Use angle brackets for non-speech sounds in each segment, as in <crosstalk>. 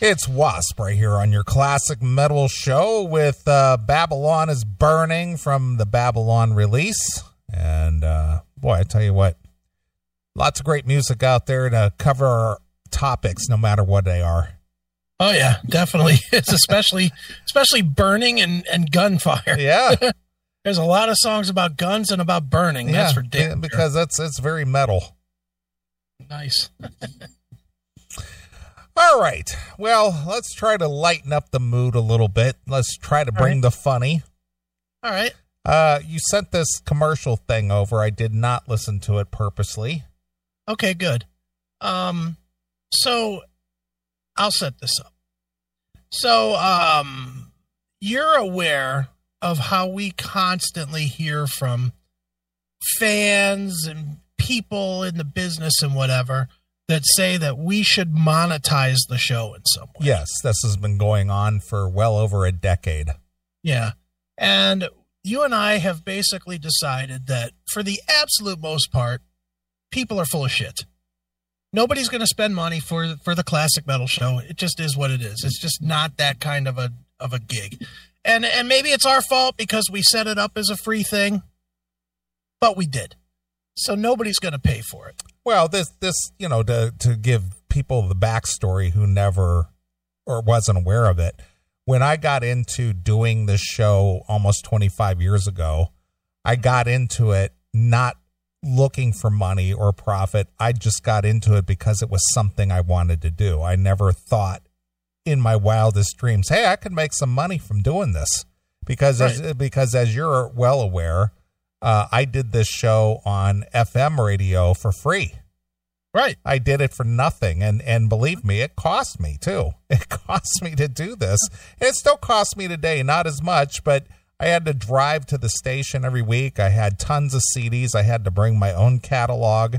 It's Wasp right here on your classic metal show with uh, Babylon is Burning from the Babylon release. And uh, boy, I tell you what, lots of great music out there to cover topics no matter what they are. Oh yeah, definitely. <laughs> It's especially especially burning and, and gunfire. <laughs> Yeah. There's a lot of songs about guns and about burning. That's yeah, for damn because it's it's very metal. Nice. <laughs> All right. Well, let's try to lighten up the mood a little bit. Let's try to bring right. the funny. All right. Uh, you sent this commercial thing over. I did not listen to it purposely. Okay, good. Um, so I'll set this up. So, um, you're aware of how we constantly hear from fans and people in the business and whatever that say that we should monetize the show in some way. Yes, this has been going on for well over a decade. Yeah. And you and I have basically decided that for the absolute most part, people are full of shit. Nobody's going to spend money for for the classic metal show. It just is what it is. It's just not that kind of a of a gig. And and maybe it's our fault because we set it up as a free thing, but we did. So nobody's going to pay for it. Well, this this you know to to give people the backstory who never or wasn't aware of it. When I got into doing this show almost 25 years ago, I mm-hmm. got into it not looking for money or profit. I just got into it because it was something I wanted to do. I never thought in my wildest dreams, "Hey, I could make some money from doing this." Because right. as, because as you're well aware, uh, I did this show on FM radio for free. Right. I did it for nothing. And, and believe me, it cost me too. <laughs> It cost me to do this. And it still costs me today, not as much, but I had to drive to the station every week. I had tons of CDs. I had to bring my own catalog.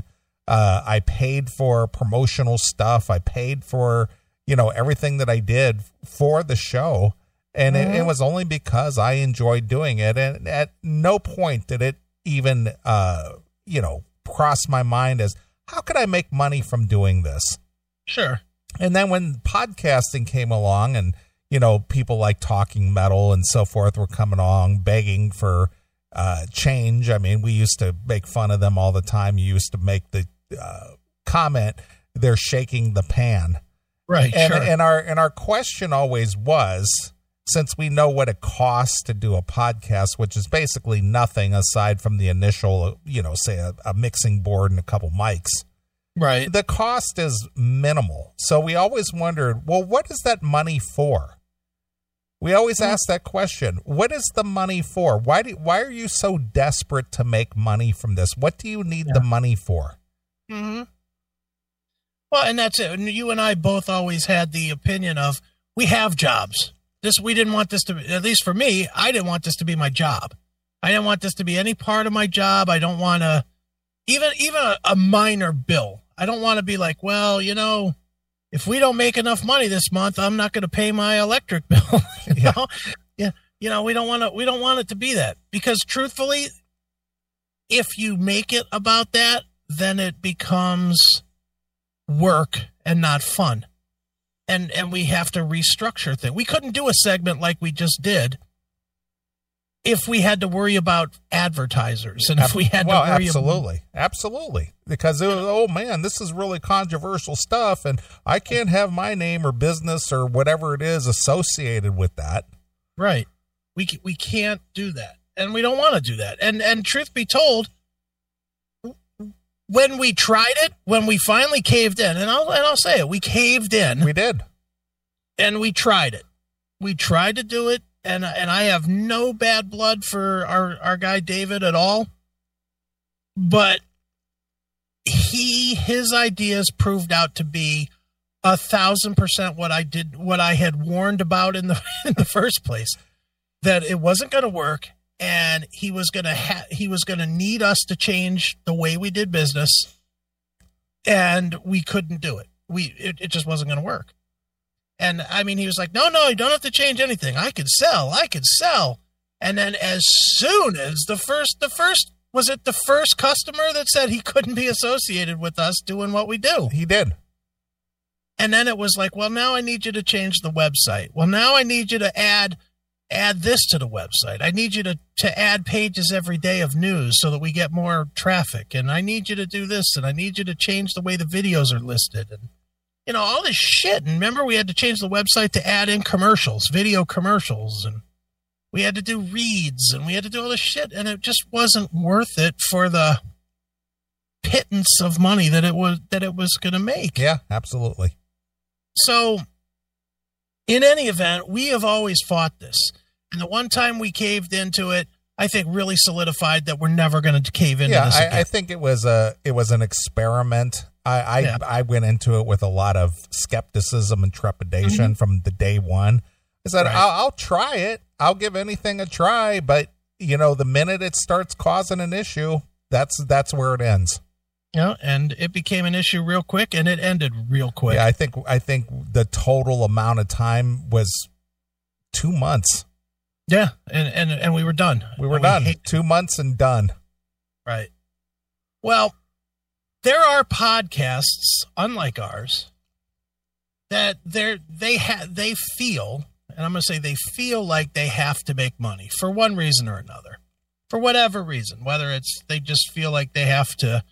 Uh, I paid for promotional stuff. I paid for, you know, everything that I did for the show. And mm-hmm. it, it, mm-hmm. was only because I enjoyed doing it. And at no point did it even, uh, you know, cross my mind as how could I make money from doing this? Sure. And then when podcasting came along and, you know, people like talking metal and so forth were coming along begging for uh, change. I mean, we used to make fun of them all the time. You used to make the uh, comment, they're shaking the pan. Right. And, sure. and our and our question always was, since we know what it costs to do a podcast, which is basically nothing aside from the initial, you know, say a, a, mixing board and a couple mics. Right. The cost is minimal. So we always wondered, well, what is that money for? We always ask that question. What is the money for? Why do why are you so desperate to make money from this? What do you need yeah. the money for? Mhm. Well, and that's it. You and I both always had the opinion of we have jobs this we didn't want this to be, at least for me i didn't want this to be my job. I didn't want this to be any part of my job. I don't want to even even a, a minor bill. I don't want to be like well you know if we don't make enough money this month i'm not going to pay my electric <laughs> bill you yeah. know? Yeah you know we don't want to we don't want it to be that. Because truthfully if you make it about that then it becomes work and not fun and and we have to restructure things. We couldn't do a segment like we just did if we had to worry about advertisers and if we had well, to worry absolutely. About- absolutely. Because was, oh man this is really controversial stuff and i can't have my name or business or whatever it is associated with that. Right. We we can't do that. And we don't want to do that. And and truth be told when we tried it, when we finally caved in, and I'll and I'll say it, we caved in. We did, and we tried it. We tried to do it, and and I have no bad blood for our our guy David at all, but he his ideas proved out to be a thousand percent what I did what I had warned about in the <laughs> in the first place that it wasn't going to work and he was gonna ha- he was gonna need us to change the way we did business, and we couldn't do it. We it, it just wasn't gonna work. And I mean, he was like, "No, no, you don't have to change anything. I can sell. I can sell." And then as soon as the first the first was it the first customer that said he couldn't be associated with us doing what we do? He did. And then it was like, well, now I need you to change the website. Well, now I need you to add add this to the website. I need you to to add pages every day of news so that we get more traffic. And I need you to do this and I need you to change the way the videos are listed and you know, all this shit. And remember we had to change the website to add in commercials, video commercials and we had to do reads and we had to do all this shit and it just wasn't worth it for the pittance of money that it was that it was going to make. Yeah, absolutely. So in any event, we have always fought this. And the one time we caved into it, I think really solidified that we're never going to cave into yeah, this again. I, I think it was a it was an experiment. I I, Yeah. I went into it with a lot of skepticism and trepidation from the day one. I said Mm-hmm. Right. I'll, I'll try it. I'll give anything a try, but you know, the minute it starts causing an issue, that's that's where it ends. Yeah, and it became an issue real quick and it ended real quick. Yeah, I think I think the total amount of time was two months. Yeah, and, and and we were done. We were And done. hate- two months and done. right. Well, there are podcasts unlike ours that they're they have they feel, and I'm going to say they feel like they have to make money for one reason or another, for whatever reason, whether it's they just feel like they have to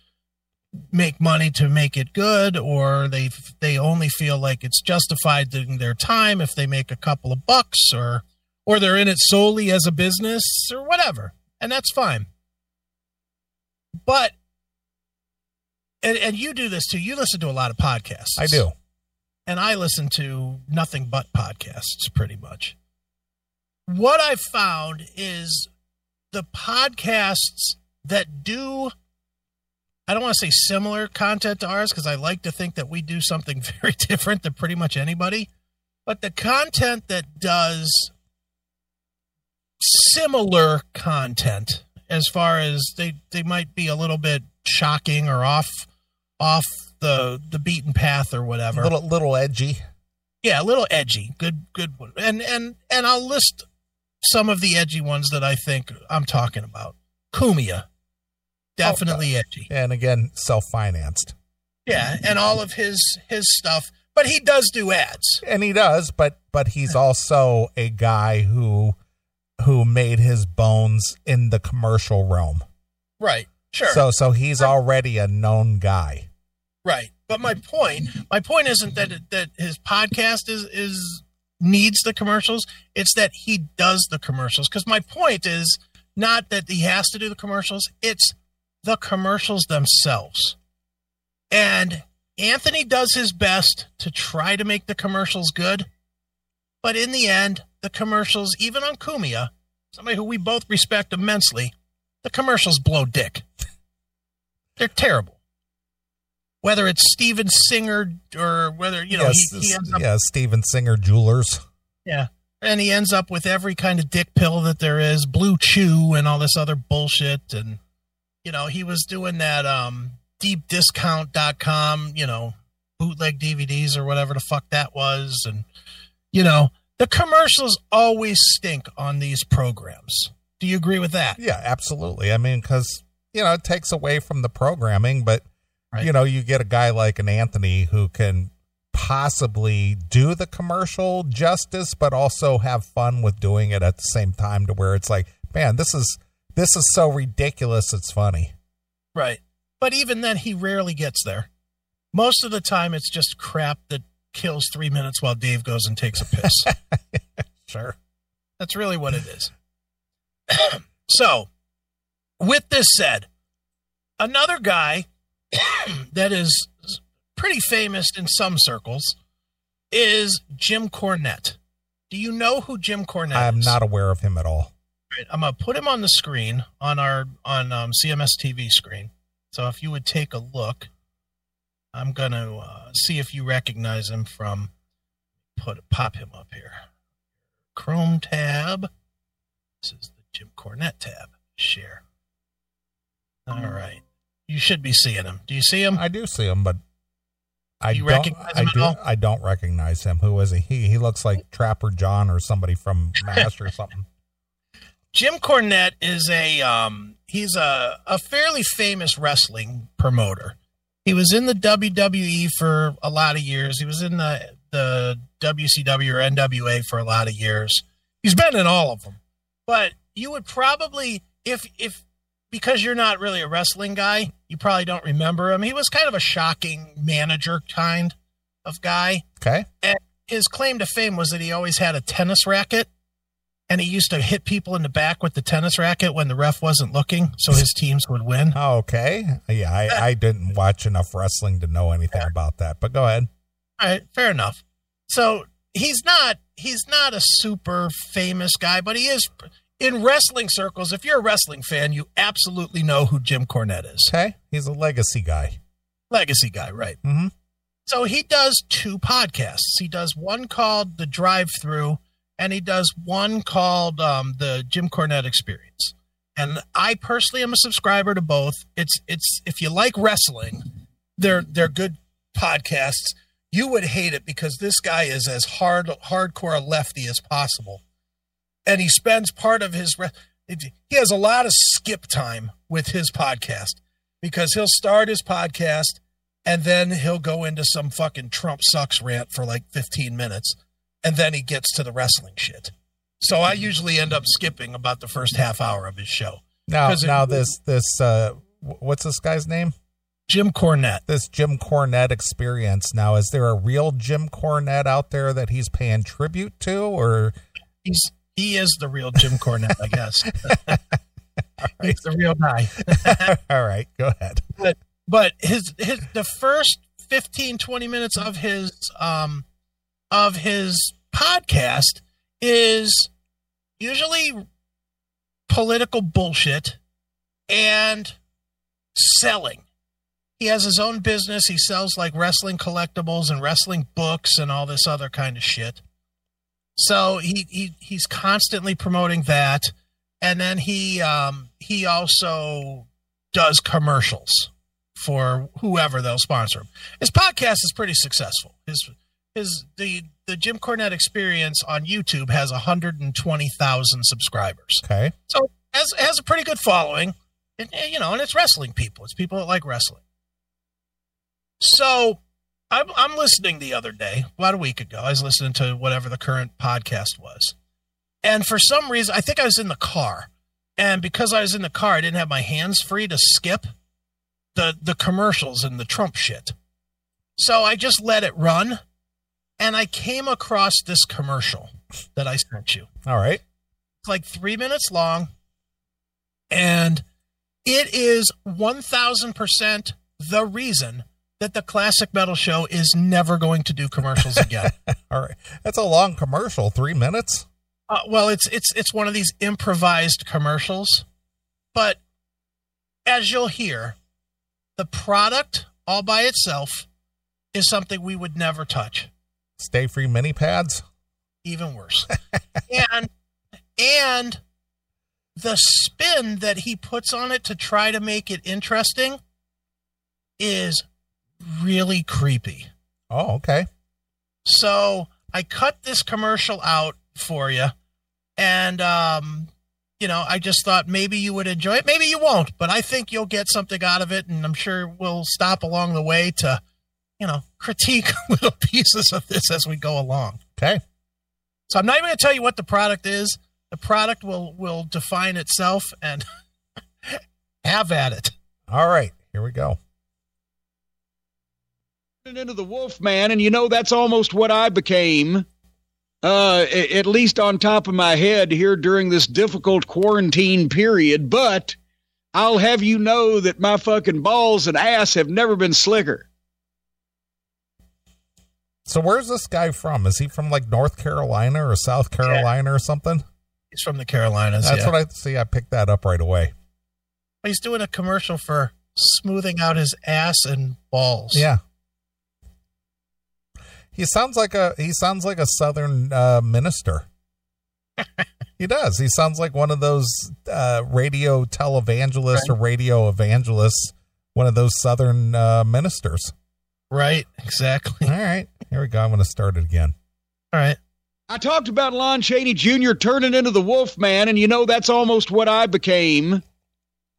make money to make it good or they they only feel like it's justified in their time if they make a couple of bucks or or they're in it solely as a business or whatever and that's fine but and, and you do this too you listen to a lot of podcasts I do. and I listen to nothing but podcasts pretty much. What I've found is the podcasts that do, I don't want to say similar content to ours because I like to think that we do something <laughs> very different than pretty much anybody, but the content that does similar content as far as they, they might be a little bit shocking or off off the the beaten path or whatever. Little little edgy. Yeah, a little edgy. Good, good one. And and and I'll list some of the edgy ones that I think I'm talking about. Cumia, definitely oh, edgy. And again, self financed. Yeah, and all of his his stuff. But he does do ads. and he does but but he's also a guy who who made his bones in the commercial realm Right. Sure. so so he's already a known guy Right. But my point, my point isn't that it, that his podcast is is needs the commercials. It's that he does the commercials. Because my point is not that he has to do the commercials. It's the commercials themselves. And Anthony does his best to try to make the commercials good. But in the end, the commercials, even on Cumia, somebody who we both respect immensely, the commercials blow dick. <laughs> They're terrible. Whether it's Steven Singer or whether, you know, yes, he, he ends up yeah steven singer jewelers yeah. And he ends up with every kind of dick pill that there is, blue chew and all this other bullshit. And, you know, he was doing that um deepdiscount.com, you know, bootleg DVDs or whatever the fuck that was. And, you know, the commercials always stink on these programs. Do you agree with that? yeah absolutely i mean because you know it takes away from the programming but Right. you know you get a guy like an anthony who can possibly do the commercial justice but also have fun with doing it at the same time to where it's like man this is this is so ridiculous it's funny Right. But even then, he rarely gets there. Most of the time, it's just crap that kills three minutes while Dave goes and takes a piss. <laughs> sure That's really what it is. <clears throat> so, with this said, another guy <clears throat> that is pretty famous in some circles is Jim Cornette. Do you know who Jim Cornette i am is? not aware of him at all Right, I'm gonna put him on the screen on our on um, CMS TV screen. So if you would take a look, I'm gonna uh, see if you recognize him from. Put pop him up here. Chrome tab. This is the Jim Cornette tab. Share. All right, you should be seeing him. Do you see him? I do see him, but I don't. recognize I do. I don't recognize him. Who is he? He he looks like Trapper John or somebody from <laughs> Mash or something. Jim Cornette is a um, he's a, a fairly famous wrestling promoter. He was in the WWE for a lot of years. He was in the the WCW or NWA for a lot of years. He's been in all of them. But you would probably if if because you're not really a wrestling guy, you probably don't remember him. He was kind of a shocking manager kind of guy. Okay. And his claim to fame was that he always had a tennis racket and he used to hit people in the back with the tennis racket when the ref wasn't looking so his teams would win. Oh, okay. Yeah, I, I didn't watch enough wrestling to know anything about that, but go ahead. All right, fair enough. So he's not he's not a super famous guy, but he is in wrestling circles. If you're a wrestling fan, you absolutely know who Jim Cornette is. Okay. He's a legacy guy. Legacy guy, right? Mm-hmm. So he does two podcasts. He does one called The Drive Through, and he does one called um, The Jim Cornette Experience. And I personally am a subscriber to both. It's it's if you like wrestling, they're they're good podcasts. You would hate it because this guy is as hard hardcore a lefty as possible, and he spends part of his he has a lot of skip time with his podcast because he'll start his podcast and then he'll go into some fucking Trump sucks rant for like 15 minutes, and then he gets to the wrestling shit. So I usually end up skipping about the first half hour of his show. Now, 'Cause it- now this this uh, what's this guy's name? Jim Cornette. This Jim Cornette experience. Now, is there a real Jim Cornette out there that he's paying tribute to, or He's he is the real Jim Cornette, I guess. <laughs> <laughs> He's the real guy. <laughs> all right, go ahead. But but his his the first 15 20 minutes of his um of his podcast is usually political bullshit and selling. He has his own business. He sells like wrestling collectibles and wrestling books and all this other kind of shit. So he, he he's constantly promoting that, and then he um, he also does commercials for whoever they'll sponsor him. His podcast is pretty successful. His his the the Jim Cornette Experience on YouTube has 120,000 subscribers. Okay, So has has a pretty good following, and, and, you know, and it's wrestling people. It's people that like wrestling. So I'm I'm listening the other day, about a week ago. I was listening to whatever the current podcast was, and for some reason, I think I was in the car, and because I was in the car, I didn't have my hands free to skip the the commercials and the Trump shit. So I just let it run, and I came across this commercial that I sent you all right. it's like three minutes long and it is 1000% the reason that the classic metal show is never going to do commercials <laughs> again All right. That's a long commercial. Three minutes. uh, well it's it's it's one of these improvised commercials but as you'll hear the product all by itself is something we would never touch Stay free mini pads. even worse. <laughs> and and the spin that he puts on it to try to make it interesting is really creepy. Oh, okay. So I cut this commercial out for you, and um, you know, I just thought maybe you would enjoy it. Maybe you won't, but I think you'll get something out of it, and I'm sure we'll stop along the way to, you know, critique <laughs> little pieces of this as we go along. Okay. So I'm not even going to tell you what the product is. The product will will define itself and <laughs> have at it. All right. Here we go. into the wolf man and you know that's almost what i became uh at least on top of my head here during this difficult quarantine period but i'll have you know that my fucking balls and ass have never been slicker So where's this guy from? Is he from like North Carolina or South Carolina or something? He's from the Carolinas. That's yeah. what I see. I picked that up right away. He's doing a commercial for smoothing out his ass and balls. Yeah. He sounds like a he sounds like a southern uh, minister. <laughs> he does. He sounds like one of those uh, radio televangelists or radio evangelists, one of those southern uh, ministers. Right. Exactly. All right, here we go. I'm going to start it again. All right. i talked about lon chaney jr turning into the wolf man and you know that's almost what i became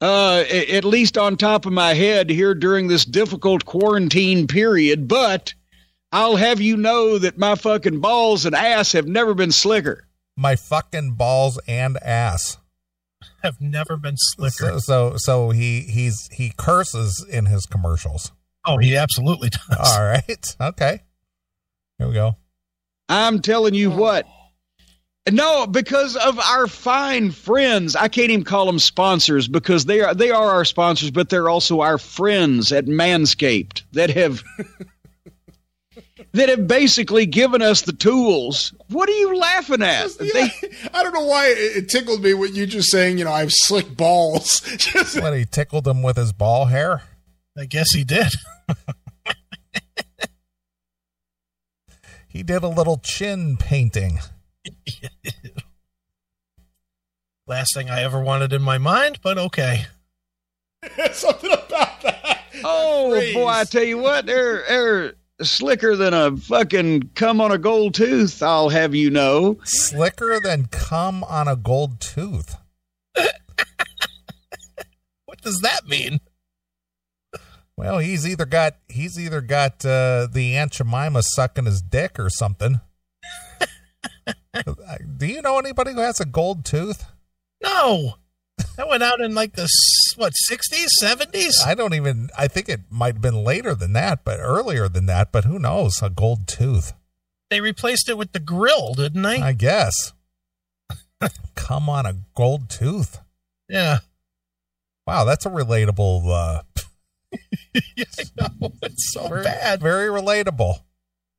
uh, at least on top of my head here during this difficult quarantine period. But I'll have you know that my fucking balls and ass have never been slicker. My fucking balls and ass have never been slicker. So, so, so he he's he curses in his commercials. Oh, he absolutely does. All right. <laughs> Okay. Here we go. I'm telling you what. No, because of our fine friends. I can't even call them sponsors because they are they are our sponsors, but they're also our friends at Manscaped that have that have basically given us the tools. What are you laughing at? Yeah, they, I don't know why it, tickled me what you just saying. You know, I have slick balls. <laughs> what he tickled him with his ball hair. I guess he did. <laughs> he did a little chin painting. <laughs> Last thing I ever wanted in my mind, but okay. <laughs> Something about that. Oh that boy, I tell you what, they're they're slicker than a fucking cum on a gold tooth. I'll have you know. Slicker than cum on a gold tooth. <laughs> what does that mean? Well, he's either got he's either got uh, the Aunt Jemima sucking his dick or something. <laughs> Do you know anybody who has a gold tooth? No. That went out in like the what sixties, seventies. I don't even. I think it might have been later than that, but earlier than that. But who knows? A gold tooth. They replaced it with the grill, didn't they? I guess. Come on, a gold tooth. Yeah. Wow, that's a relatable. uh <laughs> I know. It's so very, bad. Very relatable.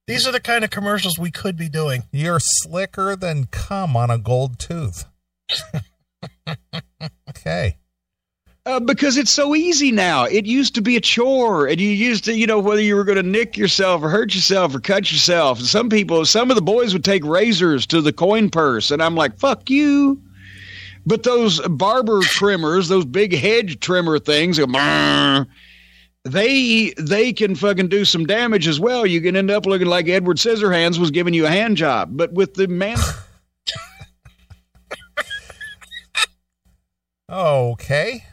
These are the kind of commercials we could be doing. You're slicker than cum on a gold tooth. okay. Uh, because it's so easy now. It used to be a chore, and you used to, you know, whether you were going to nick yourself or hurt yourself or cut yourself. And some people, some of the boys would take razors to the coin purse, and I'm like, "Fuck you." But those barber trimmers, those big hedge trimmer things, they they can fucking do some damage as well. You can end up looking like Edward Scissorhands was giving you a hand job. But with the man. <laughs> okay.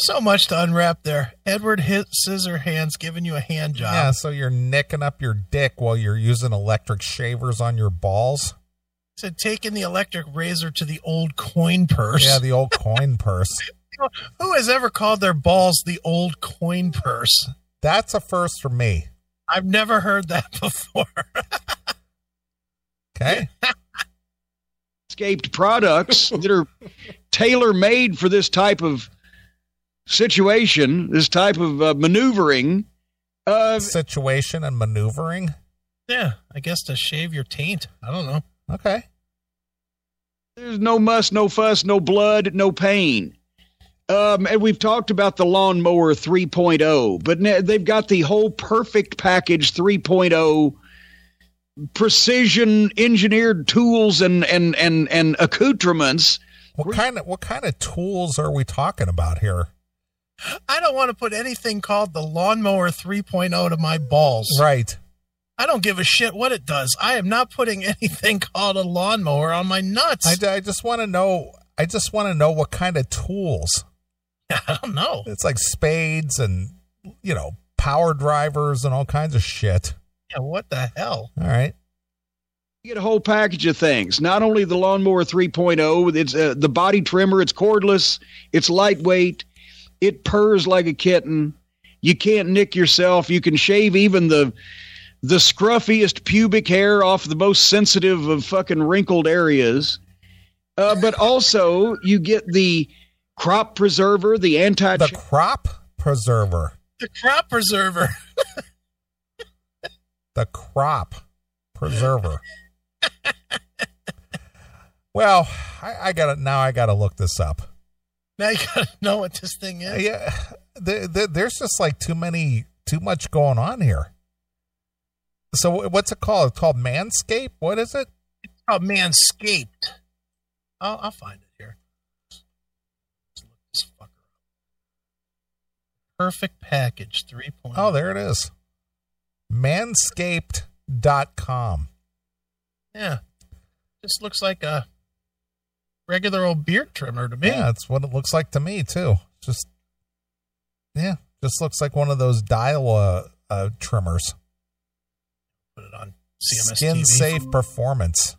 So much to unwrap there. Edward hit scissor hands giving you a hand job. Yeah, so you're nicking up your dick while you're using electric shavers on your balls. Said taking the electric razor to the old coin purse. Yeah, the old coin purse. <laughs> Who has ever called their balls the old coin purse? That's a first for me. I've never heard that <laughs> before. okay. <laughs> Escaped products that are tailor made for this type of situation, this type of uh, maneuvering. Uh, situation and maneuvering? Yeah, I guess to shave your taint. I don't know. Okay. There's no muss, no fuss, no blood, no pain. Um, and we've talked about the lawnmower 3.0, but they've got the whole perfect package 3.0 precision engineered tools and and and and accoutrements. What kind of what kind of tools are we talking about here? I don't want to put anything called the lawnmower 3.0 to my balls. Right. I don't give a shit what it does. I am not putting <laughs> anything called a lawnmower on my nuts. I, I just want to know. I just want to know what kind of tools. <laughs> I don't know. It's like spades and you know power drivers and all kinds of shit. Yeah, what the hell? All right. You get a whole package of things. Not only the lawnmower 3.0, it's uh, the body trimmer. It's cordless. It's lightweight. It purrs like a kitten. You can't nick yourself. You can shave even the the scruffiest pubic hair off the most sensitive of fucking wrinkled areas. Uh, but also, you get the crop preserver, the anti the crop preserver, the crop preserver, <laughs> the crop preserver. well, I, I got to now. I got to look this up. Now you got to know what this thing is. Yeah, the, the, there's just like too many, too much going on here. So what's it called? It's called Manscape. What is it? It's called Manscaped. I'll, I'll find it here. Let's look this fucker up. Perfect package 3.0. Oh, there it is. Manscaped.com. Yeah. Just looks like a regular old beard trimmer to me. Yeah, that's what it looks like to me too. Just yeah, just looks like one of those dial uh, uh, trimmers. Put it on CMS Skin TV. safe performance.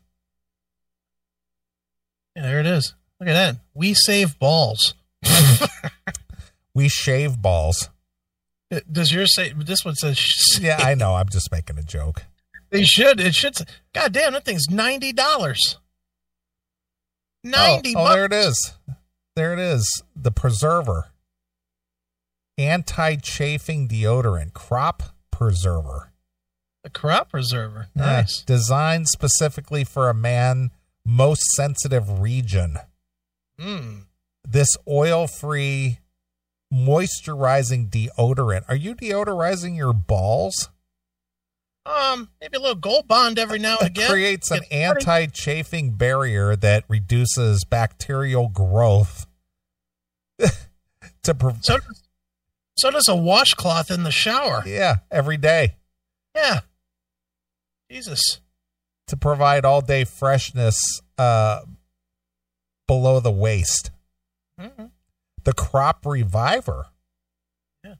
Yeah, there it is. Look at that. We save balls. <laughs> We shave balls. Does yours say? This one says. <laughs> Yeah, I know. I'm just making a joke. They should. It should. Say, God damn, that thing's ninety dollars. Ninety. Oh, oh, there it is. There it is. The preserver. Anti-chafing deodorant, crop preserver. A crop preserver. Yeah, Nice. designed specifically for a man most sensitive region. Mm. This oil-free moisturizing deodorant. Are you deodorizing your balls? Um, maybe a little gold bond every now and It again. creates an anti-chafing barrier that reduces bacterial growth. <laughs> to prov- So, so does a washcloth in the shower. yeah, every day Yeah. Jesus. to provide all-day freshness uh, below the waist. Mhm. The crop reviver. Yeah,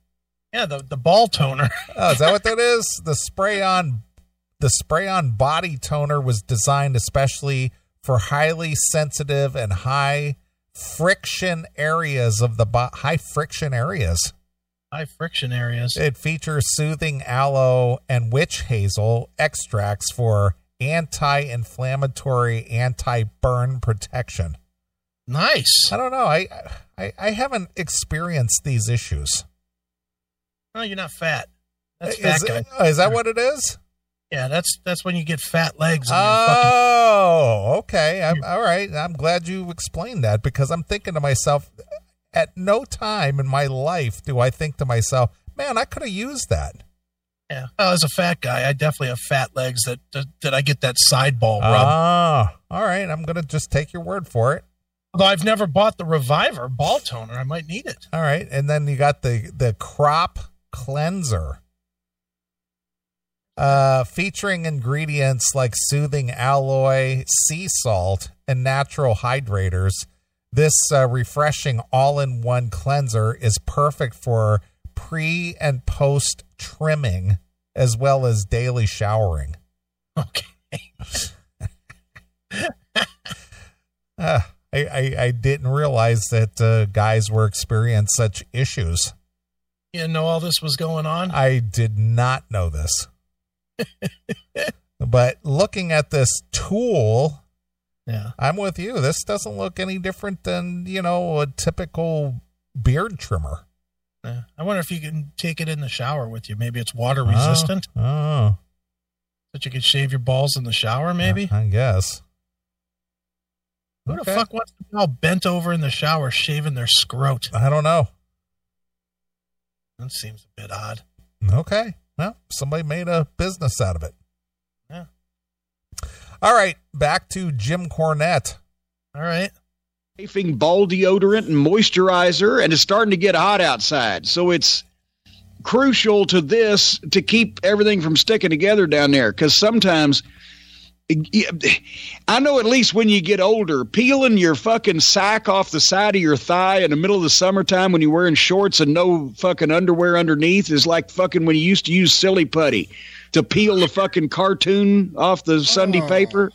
yeah, the the ball toner. Oh, is that what that <laughs> is? The spray on the spray on body toner was designed especially for highly sensitive and high friction areas of the bo- high friction areas. High friction areas. It features soothing aloe and witch hazel extracts for anti-inflammatory, anti-burn protection. Nice. I don't know. I I, I haven't experienced these issues. No, you're not fat. That's is, fat guy. is that what it is? Yeah, that's that's when you get fat legs. You're fucking, Oh, okay. I'm, all right. I'm glad you explained that because I'm thinking to myself, at no time in my life do I think to myself, man, I could have used that. yeah. Oh, as a fat guy, I definitely have fat legs that that, that I get that side ball rub. Ah, all right. I'm going to just take your word for it. Although I've never bought the Reviver ball toner, I might need it. All right. And then you got the, the crop cleanser. Uh, featuring ingredients like soothing alloy, sea salt, and natural hydrators. This uh, refreshing all in one cleanser is perfect for pre and post trimming as well as daily showering. Okay. <laughs> Uh, I, I, I didn't realize that uh, guys were experiencing such issues. You didn't know all this was going on? I did not know this. <laughs> but looking at this tool, yeah. I'm with you. This doesn't look any different than, you know, a typical beard trimmer. yeah. I wonder if you can take it in the shower with you. Maybe it's water resistant, Oh, oh, that you can shave your balls in the shower. Maybe. I guess. Who Okay. the fuck wants to be all bent over in the shower shaving their scrot? I don't know. That seems a bit odd. Okay. Well, somebody made a business out of it. Yeah. All right. Back to Jim Cornette. All right. chafing ball deodorant and moisturizer, and it's starting to get hot outside. So it's crucial to this to keep everything from sticking together down there because sometimes. I know at least when you get older, peeling your fucking sack off the side of your thigh in the middle of the summertime when you're wearing shorts and no fucking underwear underneath is like fucking when you used to use silly putty to peel the fucking cartoon off the Sunday Oh. paper.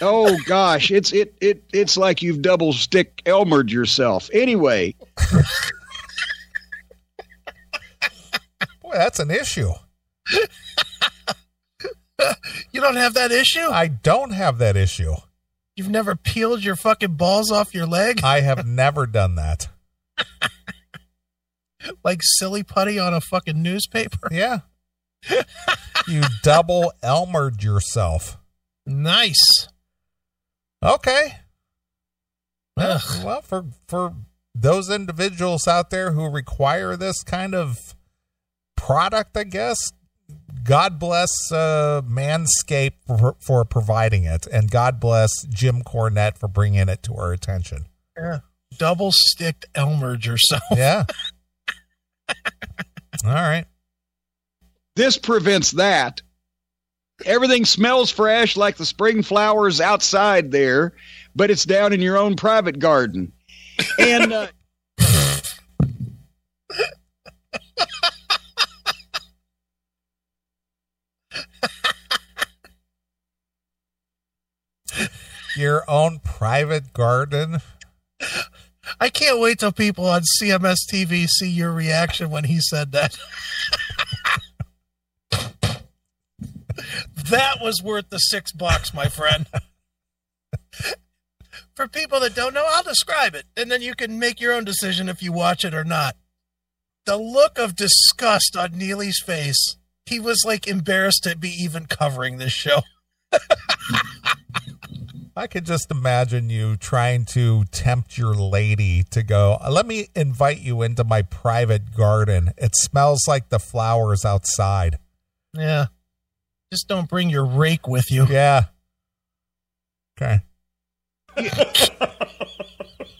Oh gosh, it's it it it's like you've double stick Elmered yourself. Anyway, Boy, that's an issue. <laughs> You don't have that issue? I don't have that issue. You've never peeled your fucking balls off your leg I have never done that. <laughs> like silly putty on a fucking newspaper? <laughs> Yeah. you double Elmered yourself. Nice. Okay. Well, well, for for those individuals out there who require this kind of product, I guess, God bless uh, Manscaped for, for providing it, and God bless Jim Cornette for bringing it to our attention. Yeah. Double sticked Elmer yourself. <laughs> Yeah. All right. this prevents that. Everything smells fresh like the spring flowers outside there, but it's down in your own private garden. And uh, Your own private garden. I can't wait till people on CMS TV see your reaction when he said that. that was worth the six bucks, my friend. For people that don't know, I'll describe it, and then you can make your own decision if you watch it or not. The look of disgust on Neeley's face. He was like embarrassed to be even covering this show. <laughs> I could just imagine you trying to tempt your lady to go, uh, let me invite you into my private garden. It smells like the flowers outside. Yeah. Just don't bring your rake with you. Yeah. Okay. <laughs>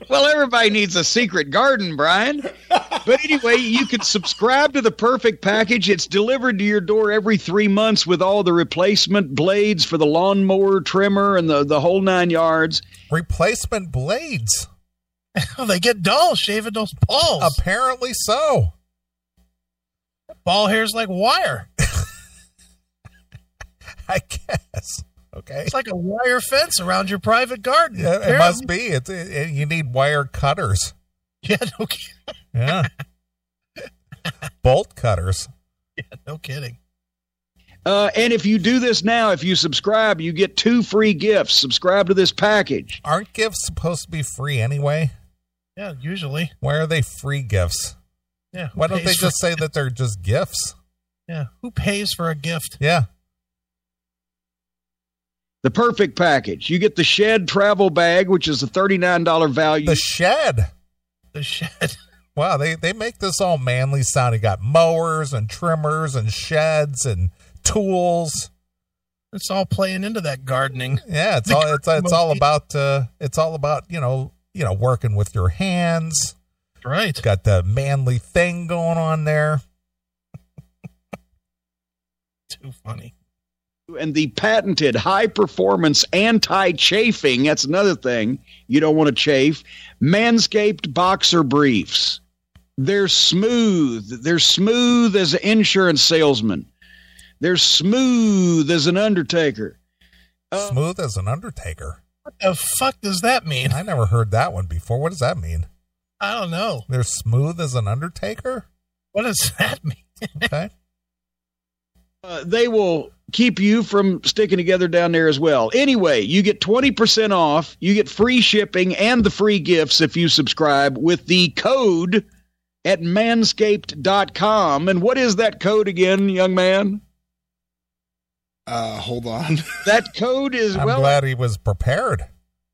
well, everybody needs a secret garden, Brian. But anyway, you can subscribe to the perfect package. It's delivered to your door every three months with all the replacement blades for the lawnmower, trimmer, and the, the whole nine yards. Replacement blades. <laughs> they get dull shaving those balls. Apparently so. Ball hair's like wire. <laughs> I guess. Okay. It's like a wire fence around your private garden. Yeah, it must be. It's it, it, you need wire cutters. <laughs> Yeah, no kidding. Yeah. <laughs> Bolt cutters. Yeah, no kidding. Uh, and if you do this now, if you subscribe, you get two free gifts. Subscribe to this package. Aren't gifts supposed to be free anyway? Yeah, usually. Why are they free gifts? Yeah. Why don't they just say that they're just gifts? <laughs> Yeah. Who pays for a gift? Yeah. The perfect package. You get the shed travel bag, which is a $39 value. The shed. The shed. <laughs> Wow, they, they make this all manly sound. sounding. Got mowers and trimmers and sheds and tools. It's all playing into that gardening. Yeah, it's <laughs> all it's it's all about uh it's all about, you know, you know, working with your hands. Right. Got the manly thing going on there. <laughs> Too funny. And the patented high performance anti chafing, that's another thing you don't want to chafe. Manscaped boxer briefs. They're smooth. They're smooth as an insurance salesman. They're smooth as an undertaker. Uh, smooth as an undertaker. What the fuck does that mean? I never heard that one before. What does that mean? I don't know. They're smooth as an undertaker? What does that mean? okay. Uh, they will keep you from sticking together down there as well. Anyway, you get 20% off, you get free shipping and the free gifts if you subscribe with the code at manscaped.com. And what is that code again, young man? Uh, hold on. <laughs> That code is I'm well. glad he was prepared.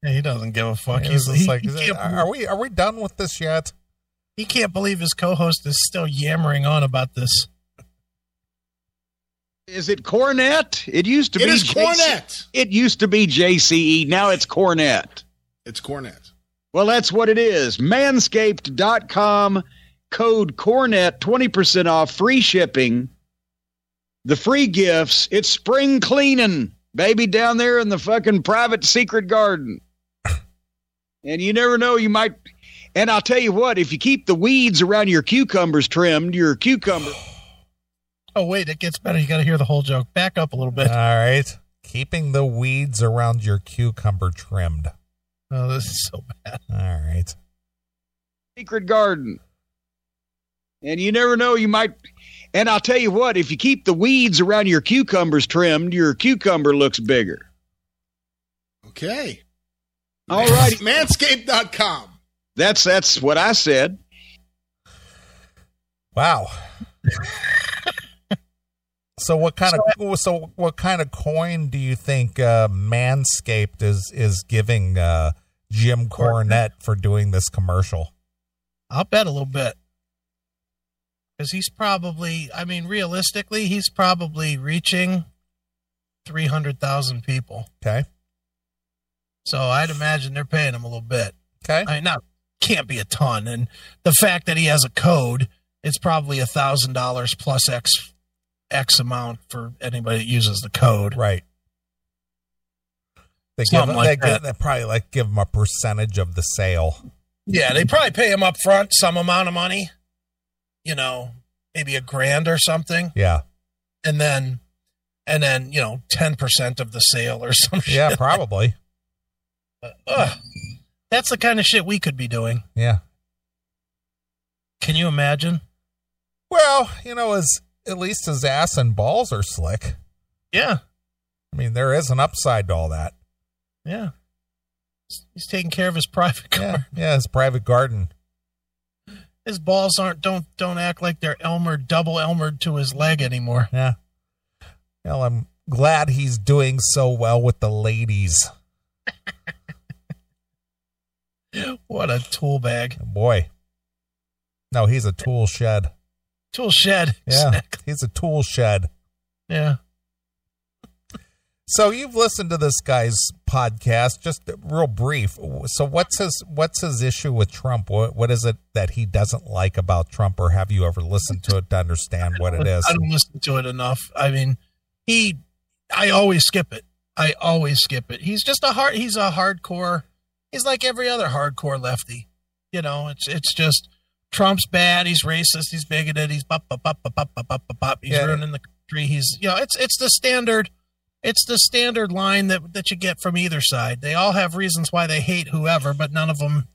Yeah, he doesn't give a fuck. He's, He's, he, like, he is it, can't, are we are we done with this yet? he can't believe his co-host is still yammering on about this. Is it Cornette? It used to It be is JC Cornette. It used to be JCE. Now it's Cornette. It's Cornette. Well, that's what it is. Manscaped.com, code Cornette, 20% off, free shipping. The free gifts. It's spring cleaning, baby, down there in the fucking private secret garden. <laughs> and you never know, you might. And I'll tell you what, if you keep the weeds around your cucumbers trimmed, your cucumber. Oh wait, it gets better. You got to hear the whole joke. Back up a little bit. All right. Keeping the weeds around your cucumber trimmed. Oh, this is so bad. All right. secret garden. And you never know, you might. And I'll tell you what, if you keep the weeds around your cucumbers trimmed, your cucumber looks bigger. Okay. All righty. Manscaped.com. That's that's what I said. Wow. So what kind of so what kind of coin do you think uh, Manscaped is is giving uh, Jim Cornette for doing this commercial? I'll bet a little bit. Because he's probably, I mean, realistically, he's probably reaching 300,000 people. Okay. So I'd imagine they're paying him a little bit. Okay. I mean, not, can't be a ton. And the fact that he has a code, it's probably a $1,000 plus X, X amount for anybody that uses the code. Right. They Something like they, that. they probably like give them a percentage of the sale. Yeah, they probably pay them up front some amount of money, you know, maybe a grand or something, Yeah, and then, and then you know, ten percent of the sale or <laughs> some shit. yeah, probably. Ugh. That's the kind of shit we could be doing. Yeah. Can you imagine? Well, you know, his at least his ass and balls are slick. Yeah, I mean, there is an upside to all that. yeah. He's taking care of his private car. Yeah, yeah, his private garden. His balls aren't don't don't act like they're Elmer double Elmered to his leg anymore. Yeah. Well, I'm glad he's doing so well with the ladies. <laughs> What a tool bag. Boy. No, he's a tool shed. Tool shed. <laughs> Yeah, he's a tool shed. Yeah. So you've listened to this guy's podcast, just real brief. So what's his what's his issue with Trump? What what is it that he doesn't like about Trump, or have you ever listened to it to understand what it is? I don't listen to it enough. I mean, he I always skip it. I always skip it. He's just a hard he's a hardcore he's like every other hardcore lefty. You know, it's it's just Trump's bad, he's racist, he's bigoted, he's pop pop pop pop pop pop pop pop. He's Yeah. ruining the country. He's you know, it's it's the standard it's the standard line that that you get from either side. They all have reasons why they hate whoever, but none of them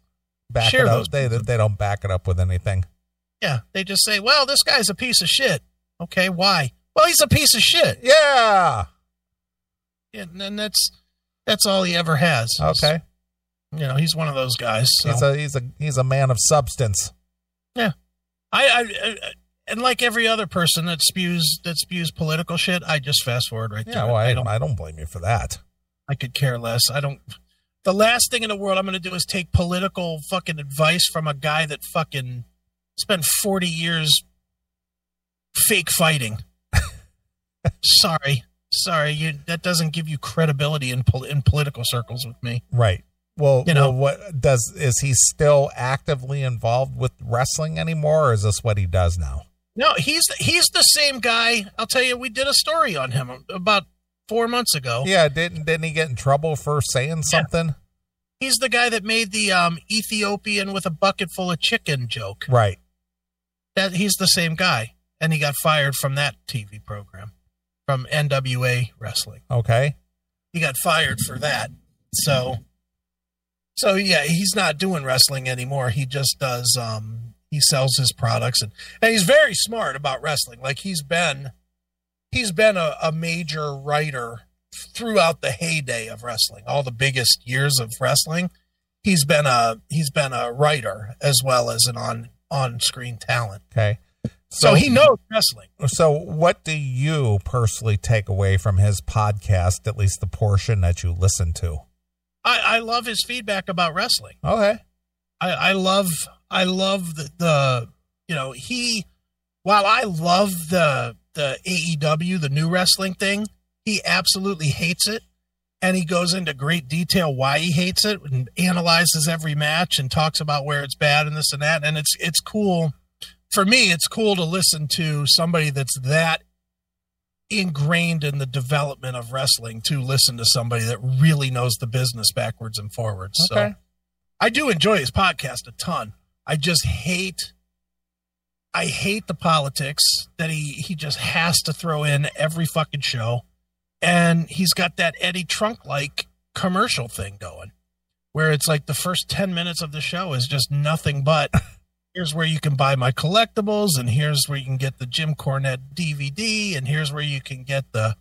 Back share it those up. They they don't back it up with anything. yeah, they just say, "Well, this guy's a piece of shit." Okay, why? Well, he's a piece of shit. Yeah. and, and that's that's all he ever has. Okay. you know, he's one of those guys. So. He's a he's a he's a man of substance. I, I, I, and like every other person that spews that spews political shit, I just fast forward right Yeah. Well. I, I don't. I don't blame you for that. I could care less. I don't. The last thing in the world I'm going to do is take political fucking advice from a guy that fucking spent 40 years fake fighting. <laughs> sorry, sorry, you that doesn't give you credibility in pol- in political circles with me. Right. Well, You know- well, what does is he still actively involved with wrestling anymore, or is this what he does now? No, he's he's the same guy. I'll tell you, we did a story on him about four months ago. Yeah, didn't didn't he get in trouble for saying something? He's the guy that made the um, Ethiopian with a bucket full of chicken joke. Right. That he's the same guy, and he got fired from that TV program, from NWA Wrestling. Okay. He got fired for that. So, so yeah, he's not doing wrestling anymore. He just does. Um, he sells his products, and and he's very smart about wrestling. Like he's been, he's been a, a major writer throughout the heyday of wrestling, all the biggest years of wrestling. He's been a he's been a writer as well as an on on screen talent. Okay. So, he knows wrestling. So, what do you personally take away from his podcast? At least the portion that you listen to. I, I love his feedback about wrestling. Okay. I, I love I love the, the you know he while I love the the AEW the new wrestling thing he absolutely hates it and he goes into great detail why he hates it and analyzes every match and talks about where it's bad and this and that and it's it's cool for me it's cool to listen to somebody that's that ingrained in the development of wrestling to listen to somebody that really knows the business backwards and forwards so I do enjoy his podcast a ton. I just hate I hate the politics that he he just has to throw in every fucking show. And he's got that Eddie Trunk like commercial thing going where it's like the first 10 minutes of the show is just nothing but <laughs> here's where you can buy my collectibles and here's where you can get the Jim Cornette DVD and here's where you can get the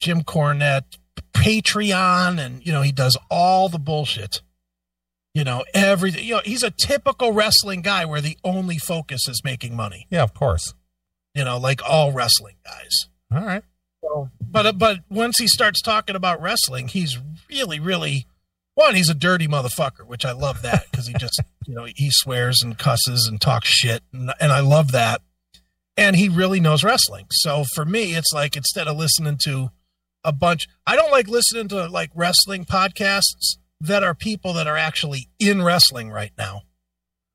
Jim Cornette Patreon and you know he does all the bullshit you know everything you know he's a typical wrestling guy where the only focus is making money Yeah, of course. you know like all wrestling guys All right. but but once he starts talking about wrestling he's really really one he's a dirty motherfucker which i love that because he just <laughs> you know he swears and cusses and talks shit and, and i love that. And he really knows wrestling. So for me it's like instead of listening to a bunch i don't like listening to like wrestling podcasts that are people that are actually in wrestling right now.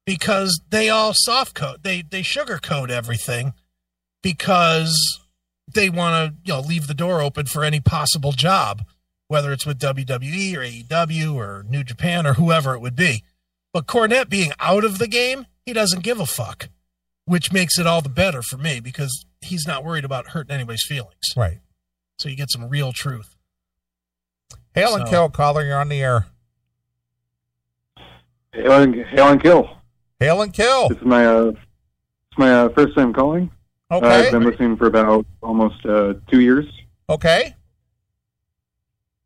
Because they all soft coat they they sugarcoat everything because they want to you know leave the door open for any possible job whether it's with WWE or AEW or New Japan or whoever it would be. But Cornette being out of the game, he doesn't give a fuck, which makes it all the better for me because he's not worried about hurting anybody's feelings. Right. So you get some real truth. Hail and So- kill caller, you're on the air. Hail and, hail and kill. Hail and kill. This is my uh, it's my uh, first time calling. Uh, Okay. I've been listening for about almost uh, two years, Okay.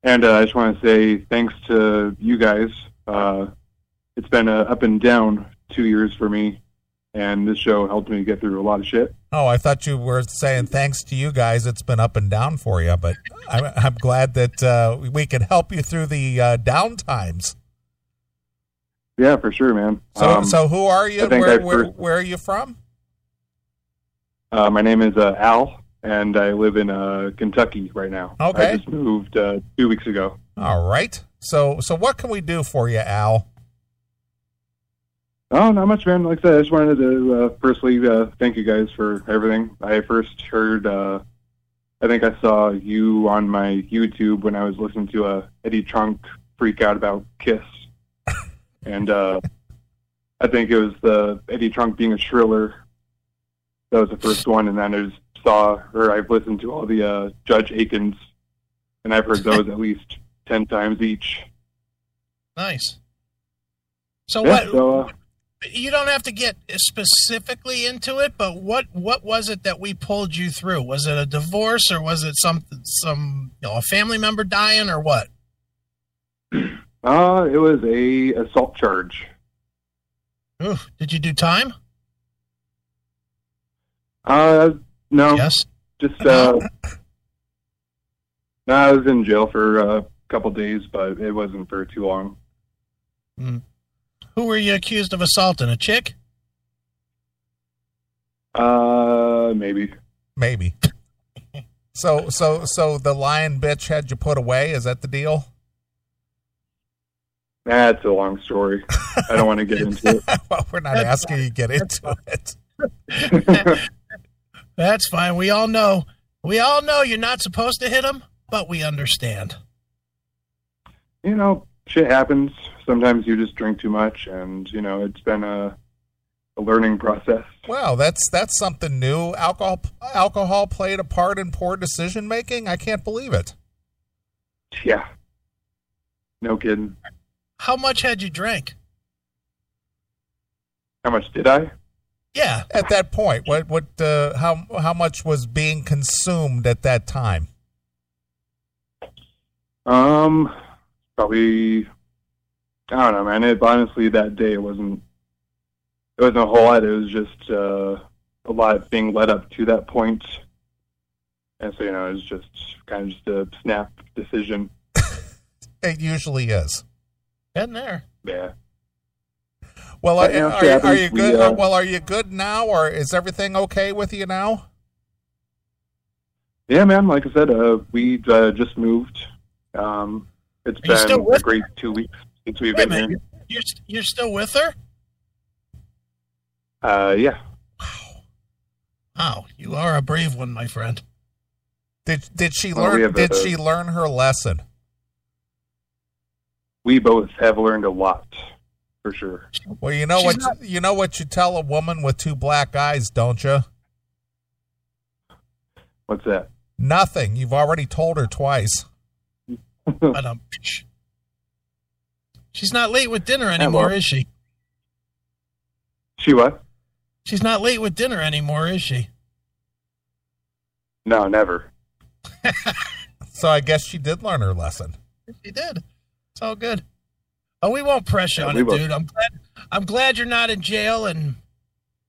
and uh, I just want to say thanks to you guys. Uh, it's been uh, up and down two years for me, and this show helped me get through a lot of shit. Oh, I thought you were saying thanks to you guys. It's been up and down for you, but I'm, I'm glad that uh, we can help you through the uh, down times. Yeah, for sure, man. So, Um, so who are you? Where, first- where are you from? uh, my name is uh, Al, and I live in uh, Kentucky right now. Okay. I just moved two weeks ago. All right. So, so what can we do for you, Al? Oh, not much, man. Like I said, I just wanted to uh, firstly uh, thank you guys for everything. I first heard, uh, I think I saw you on my YouTube when I was listening to uh, Eddie Trunk freak out about Kiss, <laughs> and uh, I think it was the Eddie Trunk being a shriller. That was the first one, and then I just saw, or I've listened to all the uh, Judge Aikens, and I've heard those at least ten times each. Nice. So Yeah, what? so uh, you don't have to get specifically into it, but what what was it that we pulled you through? Was it a divorce or was it some some you know a family member dying or what? uh, it was a assault charge. Ooh, did you do time? Uh, no, Yes. just uh, no, I was in jail for a couple days, but it wasn't for too long. Who were you accused of assaulting? A chick? Uh, maybe. Maybe. <laughs> so, so, so the lion bitch had you put away. Is that the deal? That's a long story. I don't want to get into it. <laughs> well, we're not That's asking you to get into it. <laughs> That's fine. We all know. We all know you're not supposed to hit him, but we understand. you know, shit happens. Sometimes you just drink too much, and you know, it's been a a learning process. Wow, that's that's something new. Alcohol alcohol played a part in poor decision making. I can't believe it. Yeah. No kidding. How much had you drank? How much did I? Yeah. At that point, what what uh, how how much was being consumed at that time? Um, probably. I don't know, man. It honestly that day it wasn't. It wasn't a whole lot. It was just uh, a lot being led up to that point, and so you know, it was just kind of just a snap decision. <laughs> It usually is. Getting there. Yeah. Well, are, are, are happens. you We, good? uh, well, are you good now, or is everything okay with you now? Yeah, man. Like I said, uh, we uh, just moved. Um, it's Are you still been with a great two weeks since we've Wait a been minute. You're you're still with her? Uh, yeah. Wow, you are a brave one, my friend. Did did she Well, learn? Did a- she learn her lesson? We both have learned a lot, for sure. Well, you know She's what not- you know what you tell a woman with two black eyes, don't you? What's that? Nothing. You've already told her twice. <laughs> But um, psh. she's not late with dinner anymore, is she? She what? She's not late with dinner anymore, is she? No, never. <laughs> So I guess she did learn her lesson. She did. It's all good. Oh, we won't press you Yeah, on it, won't. dude. I'm glad. I'm glad you're not in jail, and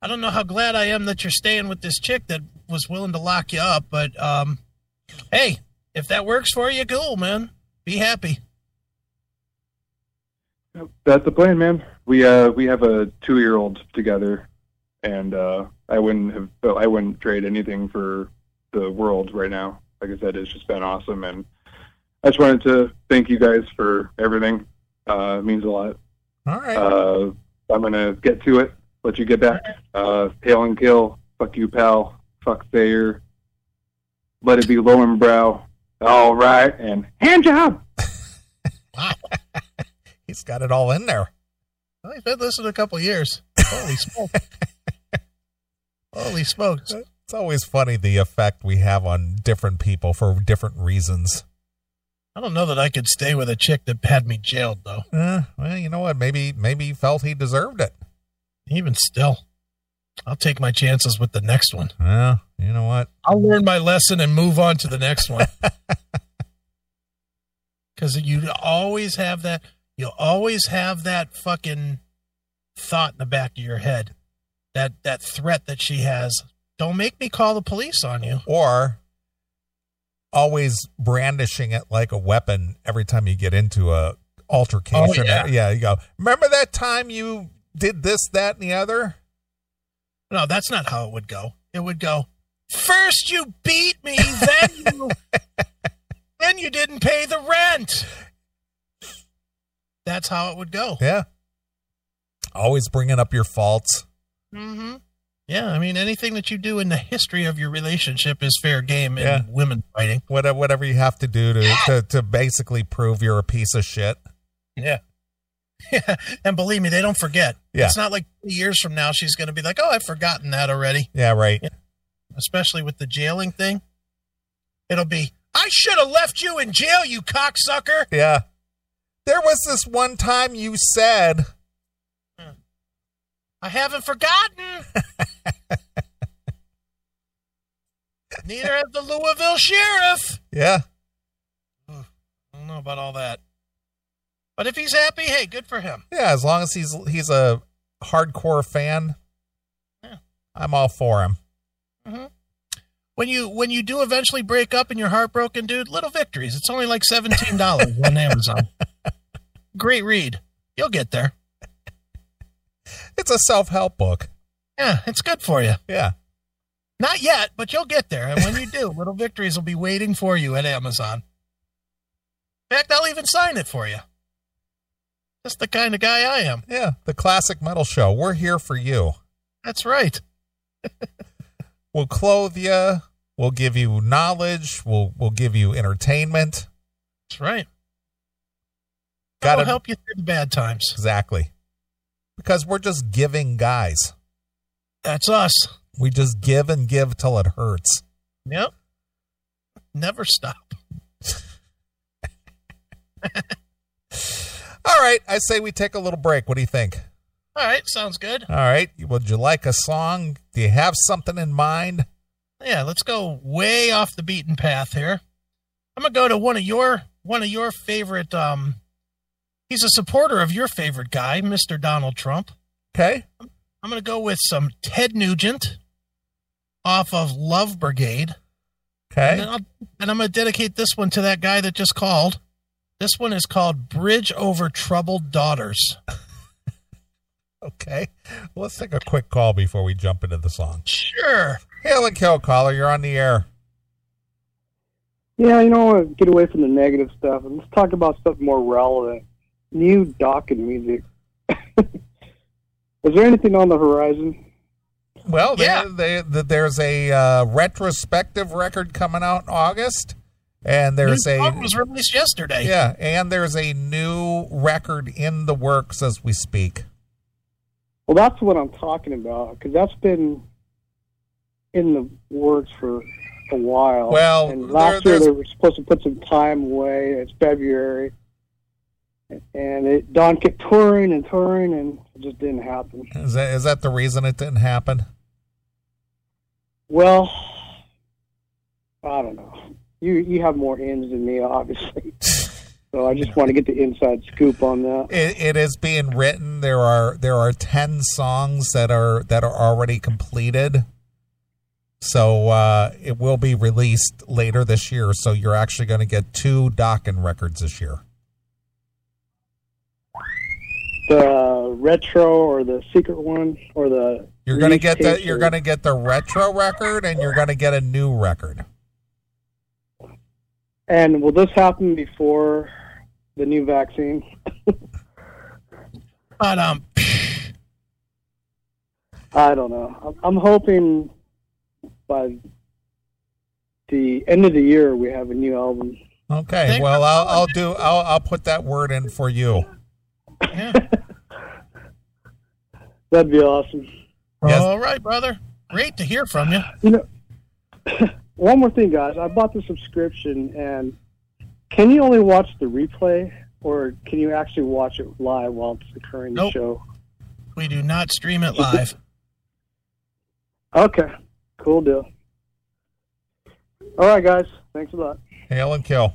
I don't know how glad I am that you're staying with this chick that was willing to lock you up. But um, hey, if that works for you, cool, man. Be happy. That's the plan, man. We uh we have a two year old together, and uh I wouldn't have I wouldn't trade anything for the world right now. Like I said, it's just been awesome, and I just wanted to thank you guys for everything. Uh, it means a lot. All right. Uh, I'm gonna get to it. Let you get back. Uh, hail and kill. Fuck you, pal. Fuck Thayer. Let it be Lowenbrau all right, and hand job. wow. <laughs> He's got it all in there. Well, he's been listening a couple years. Holy smoke. <laughs> Holy smokes. It's always funny the effect we have on different people for different reasons. I don't know that I could stay with a chick that had me jailed, though. Uh, well, you know what? Maybe maybe he felt he deserved it. Even still. I'll take my chances with the next one. Well, you know what? I'll learn my lesson and move on to the next one. <laughs> Because you always have that. You'll always have that fucking thought in the back of your head. That that threat that she has. Don't make me call the police on you. Or always brandishing it like a weapon every time you get into a altercation. Oh, yeah. yeah, you go. Remember that time you did this, that, and the other? No, that's not how it would go. It would go, first you beat me, then you <laughs> then you didn't pay the rent. That's how it would go. Yeah. Always bringing up your faults. Mm-hmm. Yeah, I mean anything that you do in the history of your relationship is fair game in Yeah. women fighting. Whatever, whatever you have to do to, to, to basically prove you're a piece of shit. Yeah. Yeah, <laughs> and believe me, they don't forget. Yeah. It's not like years from now she's going to be like, "Oh, I've forgotten that already." Yeah, right. Especially with the jailing thing, it'll be, "I should have left you in jail, you cocksucker." Yeah. There was this one time you said, hmm. I haven't forgotten. <laughs> Neither has the Louisville sheriff. yeah, I don't know about all that. But if he's happy, hey, good for him. yeah, as long as he's he's a hardcore fan, Yeah. I'm all for him. Mm-hmm. When you when you do eventually break up and you're heartbroken, dude, little victories. It's only like seventeen dollars on <laughs> Amazon. Great read. You'll get there. It's a self-help book. Yeah, it's good for you. Yeah. Not yet, but you'll get there. And when you do, <laughs> little victories will be waiting for you at Amazon. In fact, I'll even sign it for you. Just the kind of guy I am. Yeah, the classic metal show. We're here for you. That's right. <laughs> We'll clothe you. We'll give you knowledge. We'll we'll give you entertainment. That's right. Gotta- That'll help you through the bad times. Exactly. Because we're just giving guys. That's us. We just give and give till it hurts. Yep. Never stop. <laughs> All right, I say we take a little break. What do you think? All right, sounds good. All right. Would you like a song? Do you have something in mind? Yeah, let's go way off the beaten path here. I'm gonna go to one of your one of your favorite. Um, he's a supporter of your favorite guy, Mr. Donald Trump. Okay. I'm gonna go with some Ted Nugent off of Love Grenade, and, Okay. then I'll, and I'm gonna dedicate this one to that guy that just called. This one is called "Bridge Over Troubled Daughters." <laughs> Okay. Well, let's take a quick call before we jump into the song. Sure. Hail and kill caller. You're on the air. Yeah, you know, I want to get away from the negative stuff and let's talk about stuff more relevant. New Dokken music. <laughs> Is there anything on the horizon? Well, Yeah. there, there, there's a uh, retrospective record coming out in August, and there's New a song was released yesterday. yeah, and there's a new record in the works as we speak. Well, that's what I'm talking about because that's been in the works for a while. Well, and there- last year they were supposed to put some time away. It's February, and it Don kept touring and touring, and it just didn't happen. Is that is that the reason it didn't happen? Well, I don't know. You you have more ins than me, obviously. So I just want to get the inside scoop on that. It, it is being written. There are there are ten songs that are that are already completed. So uh, it will be released later this year. So you're actually going to get two Dokken records this year. The retro or the secret one or the You're going to get the you're going to get the retro record, and you're going to get a new record. And will this happen before the new vaccine? <laughs> But um, <laughs> I don't know. I'm- I'm hoping by the end of the year we have a new album. Okay. Thank Well, you. I'll I'll do I'll I'll put that word in for you. Yeah. <laughs> That'd be awesome. Yes. All right, brother. Great to hear from you. You know, one more thing, guys. I bought the subscription, and can you only watch the replay, or can you actually watch it live while it's occurring Nope. the show? We do not stream it live. <laughs> Okay, cool deal. All right, guys. Thanks a lot. Hail and kill.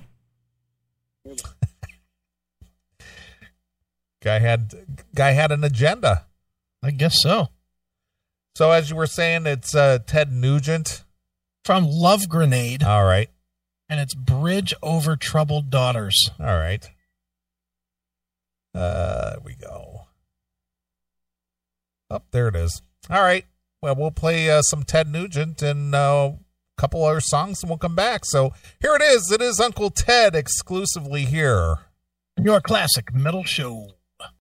guy had guy had an agenda. I guess so. So as you were saying, it's uh, Ted Nugent. From Love Grenade, All right, and it's Bridge Over Troubled Daughters. all right. Uh, there we go. Up there it is. All right. Well, we'll play uh, some Ted Nugent and uh, a couple other songs, and we'll come back. So here it is. It is Uncle Ted exclusively here. Your classic metal show.